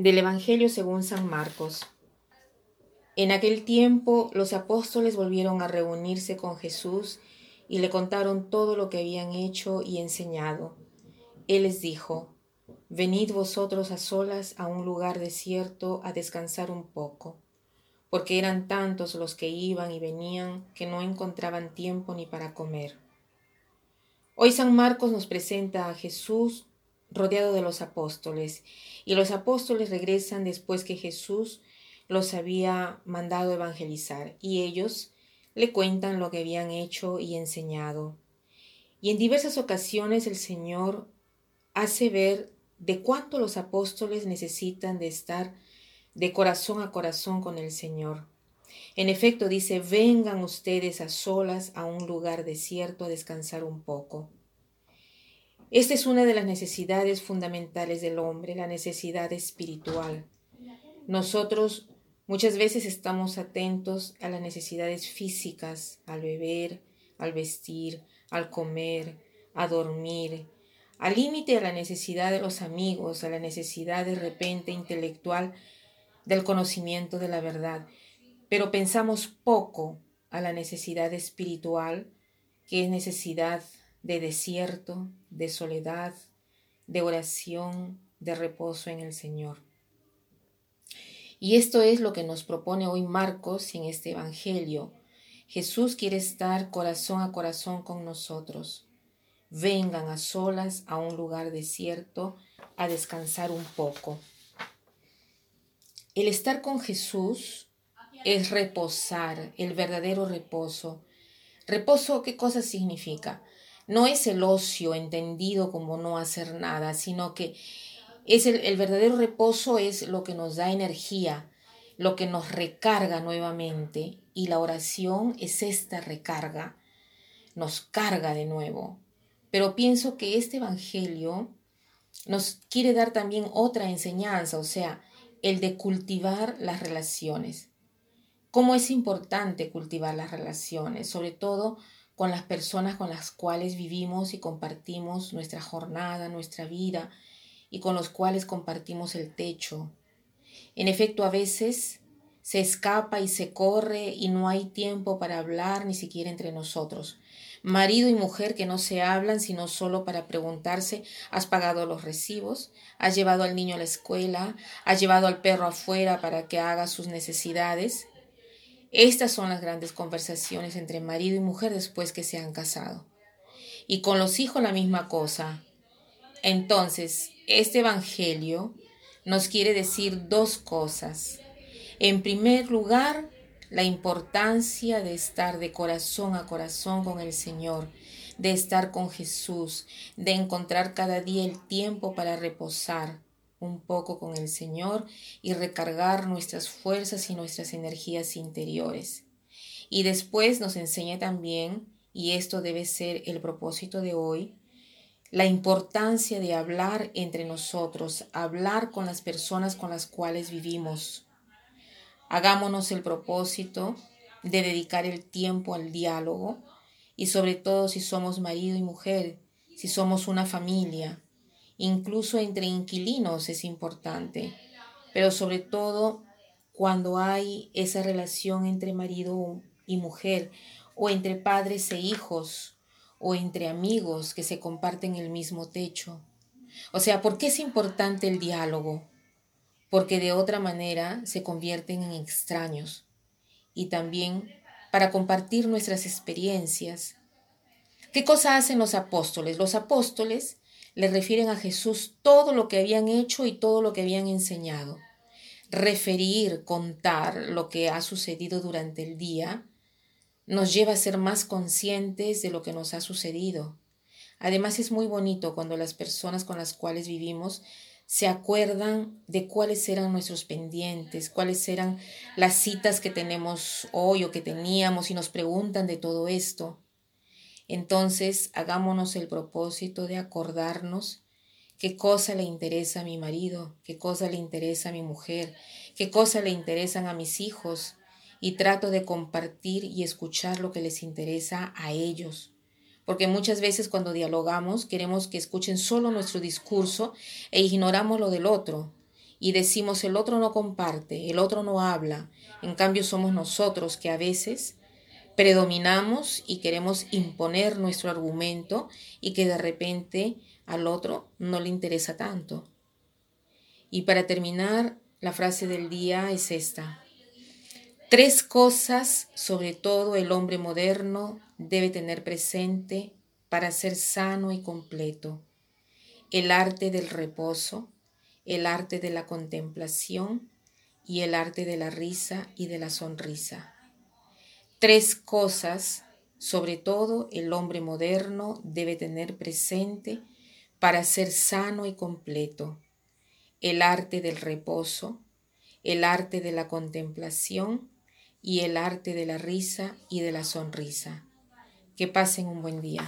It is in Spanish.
Del Evangelio según San Marcos. En aquel tiempo los apóstoles volvieron a reunirse con Jesús y le contaron todo lo que habían hecho y enseñado. Él les dijo, Venid vosotros a solas a un lugar desierto a descansar un poco, porque eran tantos los que iban y venían que no encontraban tiempo ni para comer. Hoy San Marcos nos presenta a Jesús rodeado de los apóstoles, y los apóstoles regresan después que Jesús los había mandado evangelizar, y ellos le cuentan lo que habían hecho y enseñado. Y en diversas ocasiones el Señor hace ver de cuánto los apóstoles necesitan de estar de corazón a corazón con el Señor. En efecto, dice, vengan ustedes a solas a un lugar desierto a descansar un poco. Esta es una de las necesidades fundamentales del hombre, la necesidad espiritual. Nosotros muchas veces estamos atentos a las necesidades físicas, al beber, al vestir, al comer, a dormir, al límite a la necesidad de los amigos, a la necesidad de repente intelectual del conocimiento de la verdad, pero pensamos poco a la necesidad espiritual, que es necesidad de desierto, de soledad, de oración, de reposo en el Señor. Y esto es lo que nos propone hoy Marcos en este Evangelio. Jesús quiere estar corazón a corazón con nosotros. Vengan a solas a un lugar desierto a descansar un poco. El estar con Jesús es reposar, el verdadero reposo. Reposo, ¿qué cosa significa? No es el ocio entendido como no hacer nada, sino que es el, verdadero reposo es lo que nos da energía, lo que nos recarga nuevamente y la oración es esta recarga, nos carga de nuevo. Pero pienso que este Evangelio nos quiere dar también otra enseñanza, o sea, el de cultivar las relaciones. ¿Cómo es importante cultivar las relaciones? Sobre todo con las personas con las cuales vivimos y compartimos nuestra jornada, nuestra vida y con los cuales compartimos el techo. En efecto, a veces se escapa y se corre y no hay tiempo para hablar ni siquiera entre nosotros. Marido y mujer que no se hablan sino solo para preguntarse ¿has pagado los recibos? ¿Has llevado al niño a la escuela? ¿Has llevado al perro afuera para que haga sus necesidades? Estas son las grandes conversaciones entre marido y mujer después que se han casado. Y con los hijos la misma cosa. Entonces, este Evangelio nos quiere decir dos cosas. En primer lugar, la importancia de estar de corazón a corazón con el Señor, de estar con Jesús, de encontrar cada día el tiempo para reposar, un poco con el Señor y recargar nuestras fuerzas y nuestras energías interiores. Y después nos enseña también, y esto debe ser el propósito de hoy, la importancia de hablar entre nosotros, hablar con las personas con las cuales vivimos. Hagámonos el propósito de dedicar el tiempo al diálogo y sobre todo si somos marido y mujer, si somos una familia, incluso entre inquilinos es importante, pero sobre todo cuando hay esa relación entre marido y mujer, o entre padres e hijos, o entre amigos que se comparten el mismo techo. O sea, ¿por qué es importante el diálogo? Porque de otra manera se convierten en extraños. Y también para compartir nuestras experiencias. ¿Qué cosa hacen los apóstoles? Los apóstoles le refieren a Jesús todo lo que habían hecho y todo lo que habían enseñado. Referir, contar lo que ha sucedido durante el día nos lleva a ser más conscientes de lo que nos ha sucedido. Además es muy bonito cuando las personas con las cuales vivimos se acuerdan de cuáles eran nuestros pendientes, cuáles eran las citas que tenemos hoy o que teníamos y nos preguntan de todo esto. Entonces hagámonos el propósito de acordarnos qué cosa le interesa a mi marido, qué cosa le interesa a mi mujer, qué cosa le interesan a mis hijos, y trato de compartir y escuchar lo que les interesa a ellos. Porque muchas veces cuando dialogamos queremos que escuchen solo nuestro discurso e ignoramos lo del otro. y decimos el otro no comparte, el otro no habla. En cambio somos nosotros que a veces predominamos y queremos imponer nuestro argumento y que de repente al otro no le interesa tanto. Y para terminar, la frase del día es esta. Tres cosas, sobre todo el hombre moderno, debe tener presente para ser sano y completo. El arte del reposo, el arte de la contemplación y el arte de la risa y de la sonrisa. Tres cosas, sobre todo el hombre moderno, debe tener presente para ser sano y completo. El arte del reposo, el arte de la contemplación y el arte de la risa y de la sonrisa. Que pasen un buen día.